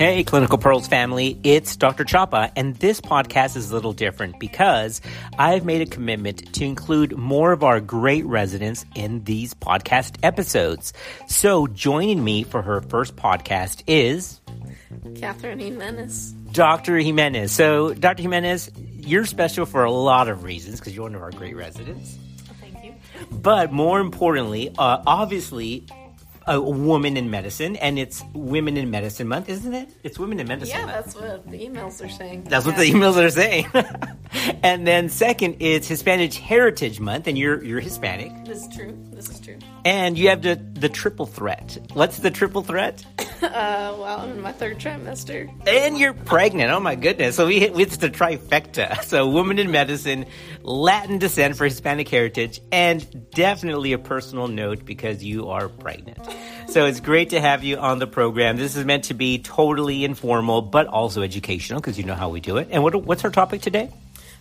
Hey, Clinical Pearls family, it's Dr. Chapa, and this podcast is a little different because I've made a commitment to include more of our great residents in these podcast episodes. So, joining me for her first podcast is Catherine Jimenez. Dr. Jimenez. So, Dr. Jimenez, you're special for a lot of reasons because you're one of our great residents. Thank you. But more importantly, uh, obviously, a woman in medicine, and it's Women in Medicine Month, isn't it? It's Women in Medicine Yeah, Month. that's what the emails are saying. That's what the emails are saying. and then second, it's Hispanic Heritage Month, and you're you're Hispanic, This is true. This is true. and you have the the triple threat. What's the triple threat? Uh, well, I'm in my third trimester. And you're pregnant. Oh my goodness! So we hit it's the trifecta. So woman in medicine, Latin descent for Hispanic heritage, and definitely a personal note because you are pregnant. So it's great to have you on the program. This is meant to be totally informal, but also educational because you know how we do it. And what what's our topic today?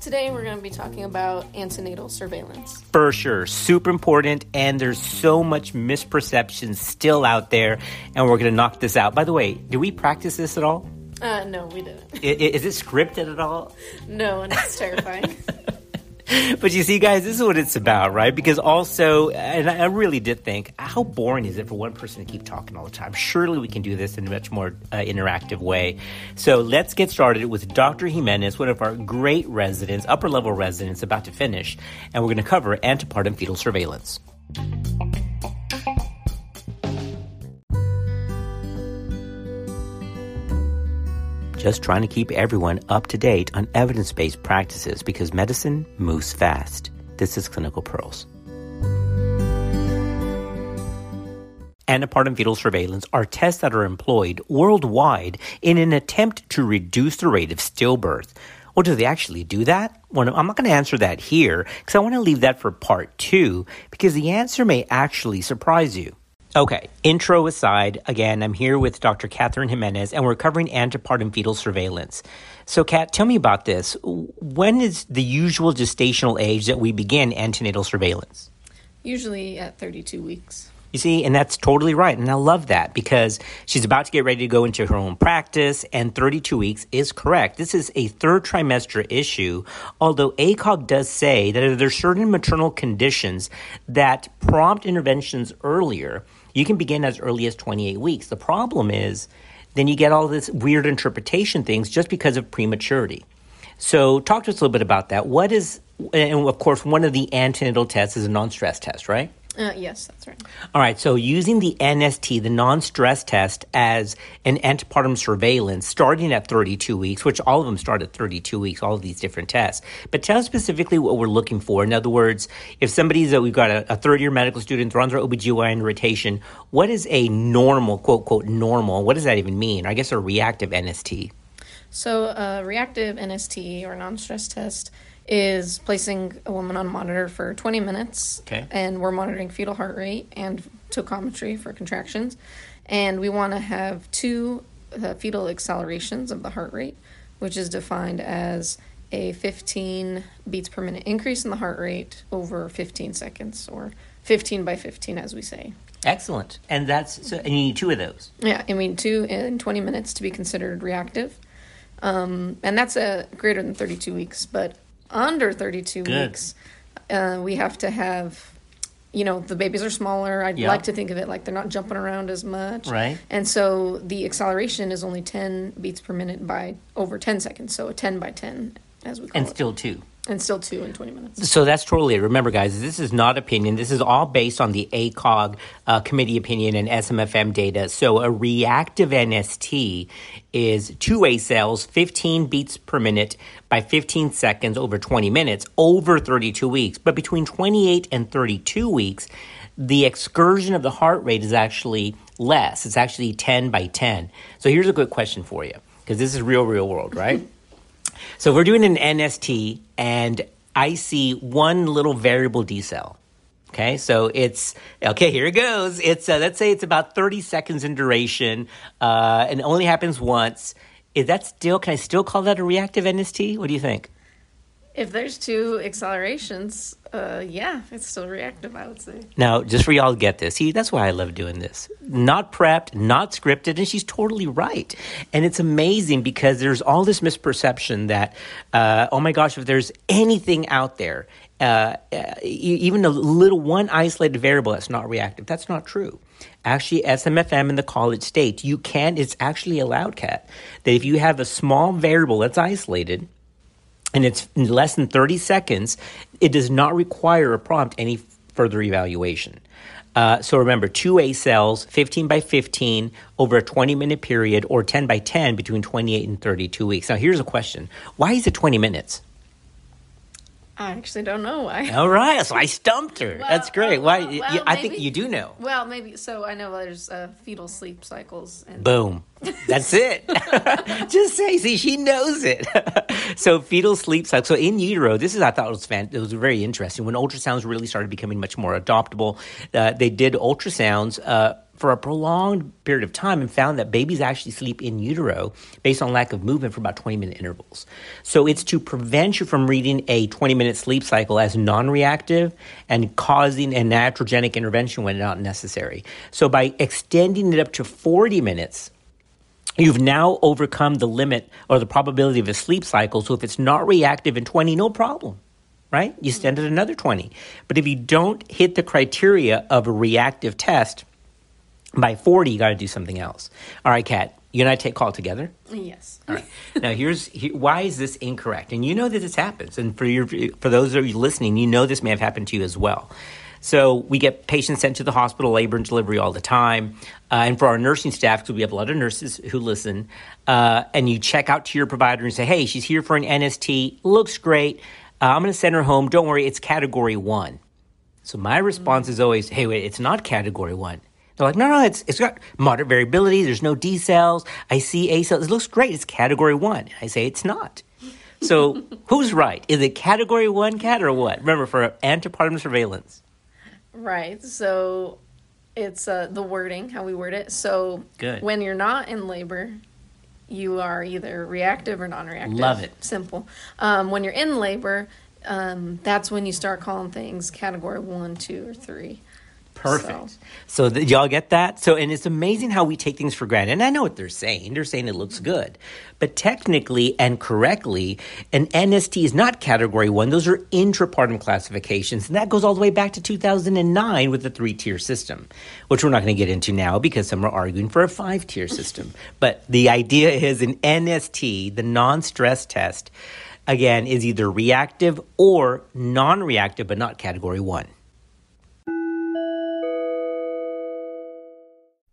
Today we're going to be talking about antenatal surveillance. For sure, super important, and there's so much misperception still out there, and we're gonna knock this out. By the way, do we practice this at all? Uh, no, we didn't. I- i- Is it scripted at all? No, and it's terrifying. But you see, guys, this is what it's about, right? Because also, and I really did think, how boring is it for one person to keep talking all the time? Surely we can do this in a much more uh, interactive way. So let's get started with Dr. Jimenez, one of our great residents, upper level residents, about to finish, and we're going to cover antepartum fetal surveillance. Just trying to keep everyone up to date on evidence based practices because medicine moves fast. This is Clinical Pearls. Antepartum fetal surveillance are tests that are employed worldwide in an attempt to reduce the rate of stillbirth. Well, do they actually do that? Well, I'm not going to answer that here because I want to leave that for part two because the answer may actually surprise you. Okay, intro aside, again, I'm here with Dr. Catherine Jimenez and we're covering antepartum fetal surveillance. So, Kat, tell me about this. When is the usual gestational age that we begin antenatal surveillance? Usually at 32 weeks. You see, and that's totally right. And I love that because she's about to get ready to go into her own practice, and 32 weeks is correct. This is a third trimester issue, although ACOG does say that there are certain maternal conditions that prompt interventions earlier. You can begin as early as 28 weeks. The problem is, then you get all this weird interpretation things just because of prematurity. So, talk to us a little bit about that. What is, and of course, one of the antenatal tests is a non stress test, right? Uh, yes, that's right. All right, so using the NST, the non stress test, as an antepartum surveillance starting at 32 weeks, which all of them start at 32 weeks, all of these different tests. But tell us specifically what we're looking for. In other words, if somebody's, a, we've got a, a third year medical student, they're on their OBGYN rotation, what is a normal, quote, quote, normal? What does that even mean? I guess a reactive NST. So, a reactive NST or non stress test is placing a woman on a monitor for 20 minutes. Okay. And we're monitoring fetal heart rate and tocometry for contractions. And we want to have two uh, fetal accelerations of the heart rate, which is defined as a 15 beats per minute increase in the heart rate over 15 seconds, or 15 by 15, as we say. Excellent. And that's, so, and you need two of those. Yeah, I mean, two in 20 minutes to be considered reactive. Um, and that's a greater than 32 weeks. But under 32 Good. weeks, uh, we have to have, you know, the babies are smaller. I'd Yeah. like to think of it like they're not jumping around as much. Right. And so the acceleration is only 10 beats per minute by over 10 seconds. So a 10 by 10, as we call And it. And still two. And still two in 20 minutes. So that's totally it. Remember, guys, this is not opinion. This is all based on the ACOG uh, committee opinion and SMFM data. So a reactive NST is two accels, 15 beats per minute by 15 seconds over 20 minutes over 32 weeks. But between 28 and 32 weeks, the excursion of the heart rate is actually less. It's actually 10 by 10. So here's a good question for you because this is real, real world, right? So we're doing an NST, and I see one little variable decel. Okay, so it's okay. Here it goes. It's uh, let's say it's about thirty seconds in duration, uh, and only happens once. Is that still? Can I still call that a reactive NST? What do you think? If there's two accelerations, uh, yeah, it's still reactive, I would say. Now, just for y'all to get this, see, that's why I love doing this. Not prepped, not scripted, and she's totally right. And it's amazing because there's all this misperception that, uh, oh my gosh, if there's anything out there, uh, even a little one isolated variable that's not reactive, that's not true. Actually, SMFM in the college states, you can, it's actually allowed, Cat, that if you have a small variable that's isolated, and it's in less than 30 seconds, it does not require a prompt any further evaluation. Uh, so remember, two accels, 15 by 15 over a 20 minute period, or 10 by 10 between 28 and 32 weeks. Now, here's a question Why is it 20 minutes? I actually don't know why. All right, so I stumped her. Well, That's great. well, why? well, y- I think you do know. Well, maybe so. I know there's uh, fetal sleep cycles, and Boom. That's it. Just say, see, she knows it. so fetal sleep cycle. So in utero, this is I thought was fan, it was very interesting when ultrasounds really started becoming much more adoptable. Uh, they did ultrasounds. Uh, for a prolonged period of time and found that babies actually sleep in utero based on lack of movement for about 20 minute intervals. So it's to prevent you from reading a 20 minute sleep cycle as non reactive and causing a iatrogenic intervention when not necessary. So by extending it up to 40 minutes, You've now overcome the limit or the probability of a sleep cycle. So if it's not reactive in 20, no problem, right? You extend it another 20. But if you don't hit the criteria of a reactive test, by 40, you got to do something else. All right, Kat, you and I take call together. yes, All right. now, here's here, why is this incorrect? And you know that this happens. And for your for those of you listening, you know this may have happened to you as well. So we get patients sent to the hospital, labor and delivery all the time. Uh, and for our nursing staff, because we have a lot of nurses who listen, uh, and you check out to your provider and say, "Hey, she's here for an NST. Looks great. Uh, I'm going to send her home. Don't worry, it's Category One." So my response is always, "Hey, wait, it's not Category One." They're like, no, no, it's it's got moderate variability. There's no decels. I see accels. It looks great. It's category one. I say it's not. So who's right? Is it category one cat or what? Remember for antepartum surveillance. right. So it's uh, the wording, how we word it. So Good. when you're not in labor, you are either reactive or non-reactive. Love it. Simple. Um, when you're in labor, um, that's when you start calling things category one, two, or three. Perfect. So, th- y'all get that? So, and it's amazing how we take things for granted. And I know what they're saying. They're saying it looks mm-hmm. good. But technically and correctly, an NST is not category one. Those are intrapartum classifications. And that goes all the way back to 2009 with the three tier system, which we're not going to get into now because some are arguing for a five tier system. But the idea is an NST, the non stress test, again, is either reactive or non reactive, but not category one.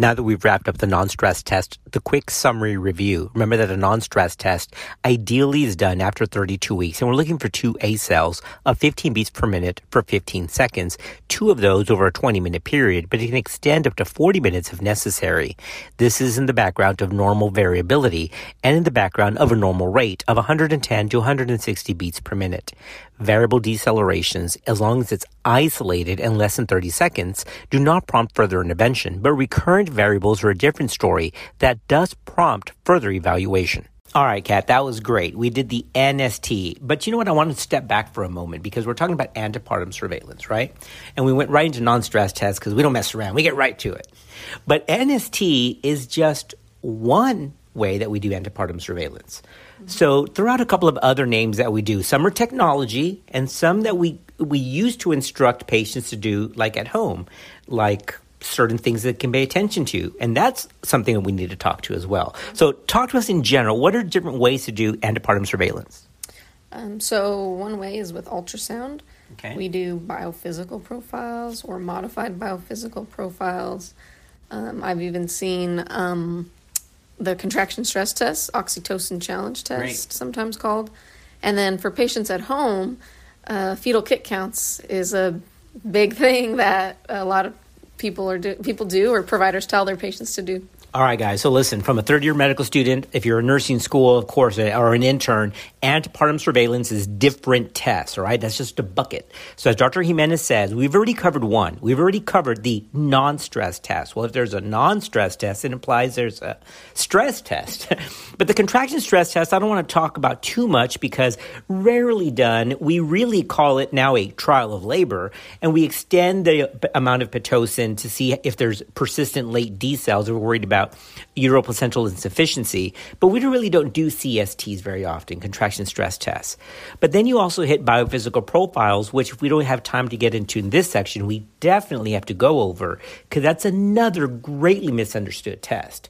Now that we've wrapped up the non-stress test, the quick summary review. Remember that a non-stress test ideally is done after 32 weeks, and we're looking for two accels of 15 beats per minute for 15 seconds, two of those over a 20-minute period, but it can extend up to 40 minutes if necessary. This is in the background of normal variability and in the background of a normal rate of 110 to 160 beats per minute. Variable decelerations, as long as it's isolated and less than 30 seconds, do not prompt further intervention, but recurrent variables are a different story that does prompt further evaluation. All right, Kat, that was great. We did the NST, but you know what? I want to step back for a moment because we're talking about antepartum surveillance, right? And we went right into non-stress tests because we don't mess around. We get right to it. But NST is just one way that we do antepartum surveillance. So throw out a couple of other names that we do. Some are technology, and some that we we use to instruct patients to do, like at home, like certain things that can pay attention to, and that's something that we need to talk to as well. So talk to us in general. What are different ways to do antepartum surveillance? Um, so one way is with ultrasound. Okay. We do biophysical profiles or modified biophysical profiles. Um, I've even seen um, the contraction stress test, oxytocin challenge test, Great. sometimes called, And then for patients at home, uh, fetal kick counts is a big thing that a lot of people are do, people do or providers tell their patients to do. All right, guys. So listen, from a third year medical student, if you're a nursing school, of course, uh, or an intern, antepartum surveillance is different tests, all right? That's just a bucket. So as Dr. Jimenez says, we've already covered one. We've already covered the non-stress test. Well, if there's a non-stress test, it implies there's a stress test. but the contraction stress test, I don't want to talk about too much because rarely done. We really call it now a trial of labor, and we extend the amount of Pitocin to see if there's persistent late decels. We're worried about about uteroplacental insufficiency, but we really don't do CSTs very often, contraction stress tests. But then you also hit biophysical profiles, which if we don't have time to get into in this section, we definitely have to go over because that's another greatly misunderstood test.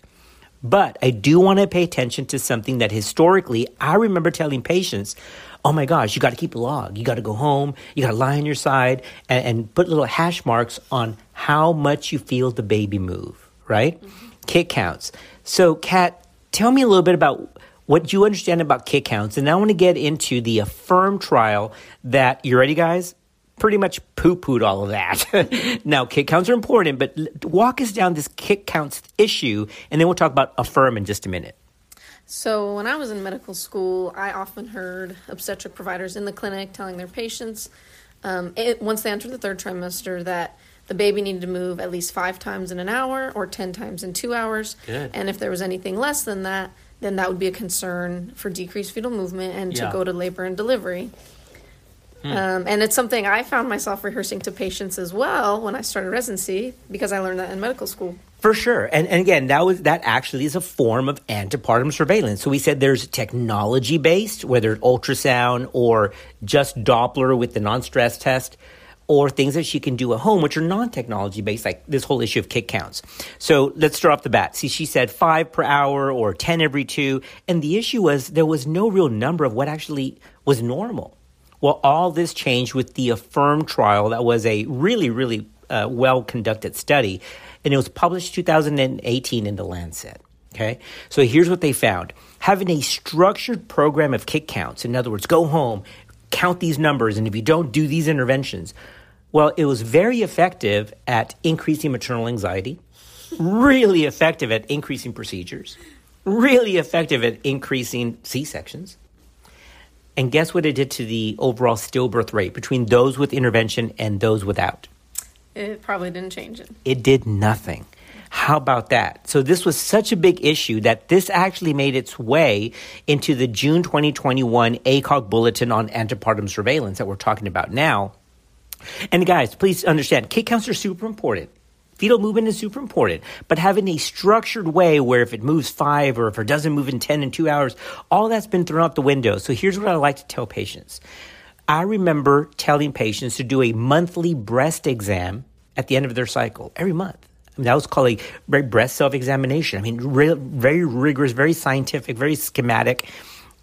But I do want to pay attention to something that historically I remember telling patients oh my gosh, you got to keep a log. You got to go home. You got to lie on your side and, and, put little hash marks on how much you feel the baby move, right? Mm-hmm kick counts. So, Kat, tell me a little bit about what you understand about kick counts. And I want to get into the Affirm trial that, you ready, guys? Pretty much poo pooed all of that. now, kick counts are important, but walk us down this kick counts issue, and then we'll talk about Affirm in just a minute. So, when I was in medical school, I often heard obstetric providers in the clinic telling their patients, um, it, once they entered the third trimester, that the baby needed to move at least five times in an hour or 10 times in two hours. Good. And if there was anything less than that, then that would be a concern for decreased fetal movement and yeah. to go to labor and delivery. Hmm. Um, and it's something I found myself rehearsing to patients as well when I started residency because I learned that in medical school. For sure. And, and again, that was that actually is a form of antepartum surveillance. So we said there's technology based, whether it's ultrasound or just Doppler with the non-stress test or things that she can do at home, which are non technology based, like this whole issue of kick counts. So let's start off the bat. See, she said five per hour or 10 every two. And the issue was there was no real number of what actually was normal. Well, all this changed with the Affirm trial that was a really, really uh, well conducted study. And it was published 2018 in the Lancet. Okay. So here's what they found. Having a structured program of kick counts, in other words, go home, count these numbers, and if you don't do these interventions, well, it was very effective at increasing maternal anxiety, really effective at increasing procedures, really effective at increasing C sections. And guess what it did to the overall stillbirth rate between those with intervention and those without? It probably didn't change it. It did nothing. How about that? So, this was such a big issue that this actually made its way into the June 2021 ACOG bulletin on antepartum surveillance that we're talking about now. And guys, please understand, kick counts are super important. Fetal movement is super important, but having a structured way where if it moves five or if it doesn't move in 10 in two hours, all that's been thrown out the window. So here's what I like to tell patients. I remember telling patients to do a monthly breast exam at the end of their cycle every month. I mean, that was called a breast self examination. I mean, re- very rigorous, very scientific, very schematic.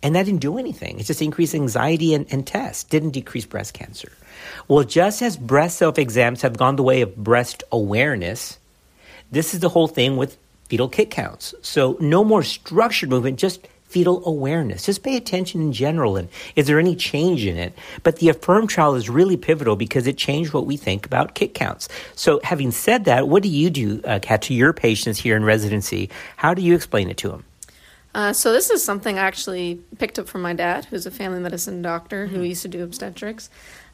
And that didn't do anything. It just increased anxiety and, and test, didn't decrease breast cancer. Well, just as breast self exams have gone the way of breast awareness, this is the whole thing with fetal kick counts. So, no more structured movement, just fetal awareness. Just pay attention in general and is there any change in it? But the Affirm trial is really pivotal because it changed what we think about kick counts. So, having said that, what do you do, uh, Kat, to your patients here in residency? How do you explain it to them? Uh, so this is something I actually picked up from my dad, who's a family medicine doctor mm-hmm. who used to do obstetrics.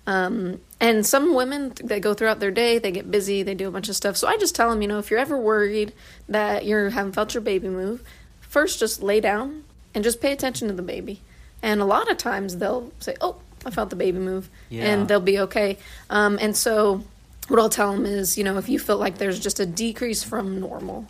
Um, and some women they go throughout their day, they get busy, they do a bunch of stuff. So I just tell them, you know, if you're ever worried that you haven't felt your baby move, first just lay down and just pay attention to the baby. And a lot of times they'll say, "Oh, I felt the baby move," yeah. and they'll be okay. Um, and so what I'll tell them is, you know, if you feel like there's just a decrease from normal,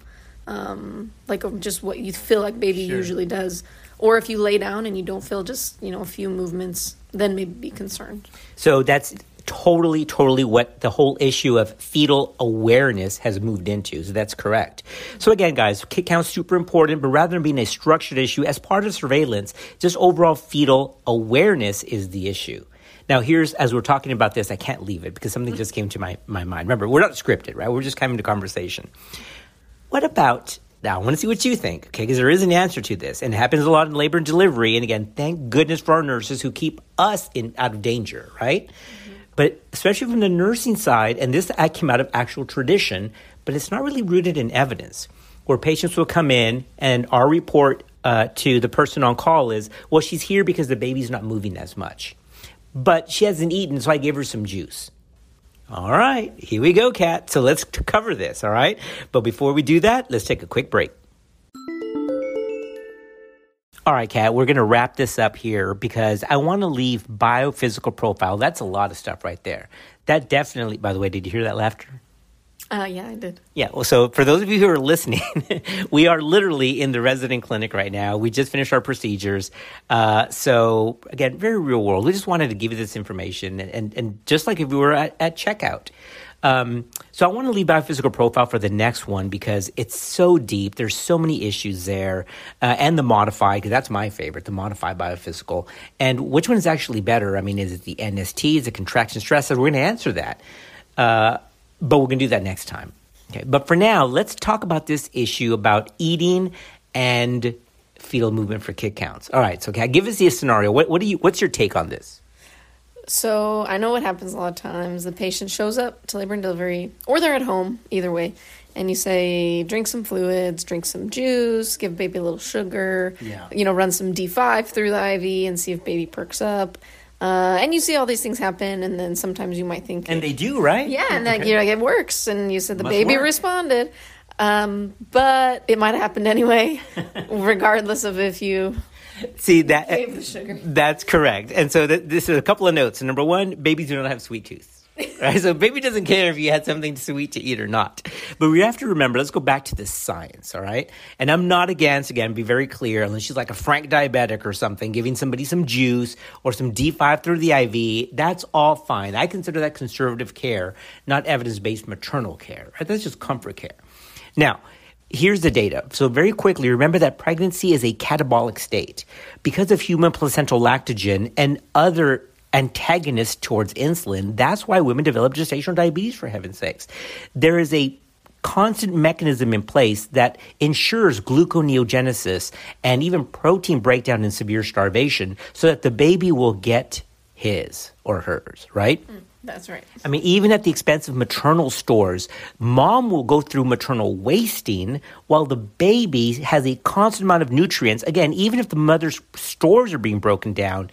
um, like just what you feel like baby sure. usually does, or if you lay down and you don't feel just you know a few movements then maybe be concerned. So that's totally, totally what the whole issue of fetal awareness has moved into. So that's correct. So again, guys, kick count's super important, but rather than being a structured issue, as part of surveillance, just overall fetal awareness is the issue. Now, here's, as we're talking about this, I can't leave it because something just came to my, my mind. Remember, we're not scripted, right? We're just coming to conversation. What about Now, I want to see what you think, okay? Because there is an answer to this, and it happens a lot in labor and delivery. And again, thank goodness for our nurses who keep us in out of danger, right? Mm-hmm. But especially from the nursing side, and this came out of actual tradition, but it's not really rooted in evidence. Where patients will come in, and our report uh, to the person on call is, well, she's here because the baby's not moving as much. But she hasn't eaten, so I gave her some juice. All right, here we go, Kat. So let's cover this, all right? But before we do that, let's take a quick break. All right, Kat, we're going to wrap this up here because I want to leave biophysical profile. That's a lot of stuff right there. That definitely, by the way, did you hear that laughter? Uh, yeah, I did. Yeah. Well, so for those of you who are listening, we are literally in the resident clinic right now. We just finished our procedures. Uh, so again, very real world. We just wanted to give you this information, and and, and just like if we were at, at checkout. Um, so I want to leave biophysical profile for the next one because it's so deep. There's so many issues there, uh, and the modified because that's my favorite, the modified biophysical. And which one is actually better? I mean, is it the NST? Is it contraction stress? So we're going to answer that. But we're going to do that next time. Okay. But for now, let's talk about this issue about eating and fetal movement for kick counts. All right. So, okay, give us the scenario. What, what do you? What's your take on this? So I know what happens a lot of times. The patient shows up to labor and delivery, or they're at home, either way, and you say, drink some fluids, drink some juice, give baby a little sugar, yeah. you know, run some D5 through the IV and see if baby perks up. Uh, and you see all these things happen, and then sometimes you might think, and they do, right? Yeah, and okay. that you know it works, and you said the Must baby work. responded, um, but it might have happened anyway, regardless of if you see that. That's correct. And so th- this is a couple of notes. Number one, babies do not have sweet tooth. Right? So baby doesn't care if you had something sweet to eat or not. But we have to remember, let's go back to the science, all right? And I'm not against, again, be very clear, unless she's like a frank diabetic or something, giving somebody some juice or some D5 through the IV, that's all fine. I consider that conservative care, not evidence-based maternal care, right? That's just comfort care. Now, here's the data. So very quickly, remember that pregnancy is a catabolic state. Because of human placental lactogen and other antagonist towards insulin. That's why women develop gestational diabetes, for heaven's sakes. There is a constant mechanism in place that ensures gluconeogenesis and even protein breakdown in severe starvation so that the baby will get his or hers, right? Mm, that's right. I mean, even at the expense of maternal stores, mom will go through maternal wasting while the baby has a constant amount of nutrients. Again, even if the mother's stores are being broken down,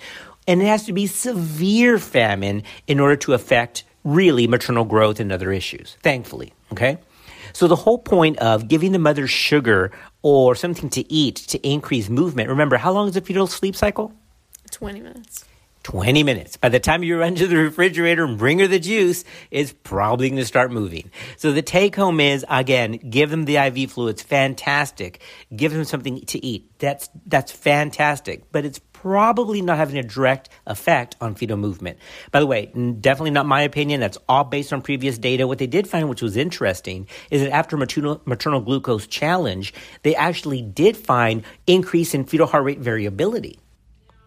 and it has to be severe famine in order to affect really maternal growth and other issues, thankfully. Okay? So the whole point of giving the mother sugar or something to eat to increase movement, remember, how long is a fetal sleep cycle? 20 minutes. 20 minutes. By the time you run to the refrigerator and bring her the juice, it's probably going to start moving. So the take home is again, give them the IV fluids. Fantastic. Give them something to eat. That's, that's fantastic. But it's probably not having a direct effect on fetal movement. By the way, definitely not my opinion. That's all based on previous data. What they did find, which was interesting, is that after maternal, maternal glucose challenge, they actually did find increase in fetal heart rate variability.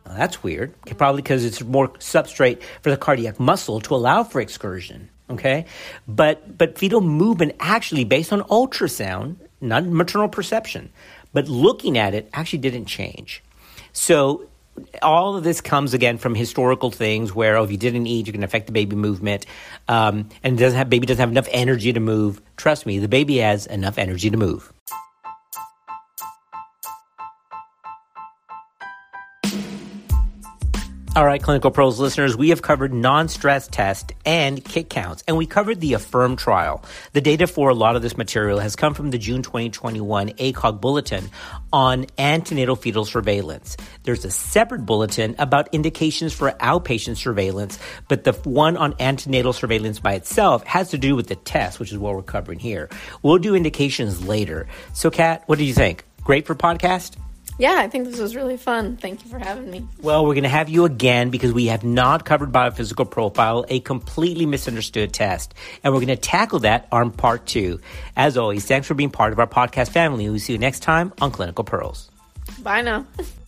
Now, that's weird. Okay, probably because it's more substrate for the cardiac muscle to allow for excursion. Okay, but but fetal movement actually, based on ultrasound, not maternal perception, but looking at it, actually didn't change. So all of this comes again from historical things where oh, if you didn't eat, you can affect the baby movement, um, and doesn't have baby doesn't have enough energy to move. Trust me, the baby has enough energy to move. All right, Clinical Pearls listeners, we have covered non-stress test and kick counts, and we covered the Affirm trial. The data for a lot of this material has come from the June 2021 ACOG bulletin on antenatal fetal surveillance. There's a separate bulletin about indications for outpatient surveillance, but the one on antenatal surveillance by itself has to do with the test, which is what we're covering here. We'll do indications later. So, Kat, what do you think? Great for podcast? Yeah, I think this was really fun. Thank you for having me. Well, we're going to have you again because we have not covered biophysical profile, a completely misunderstood test. And we're going to tackle that on part two. As always, thanks for being part of our podcast family. We'll see you next time on Clinical Pearls. Bye now.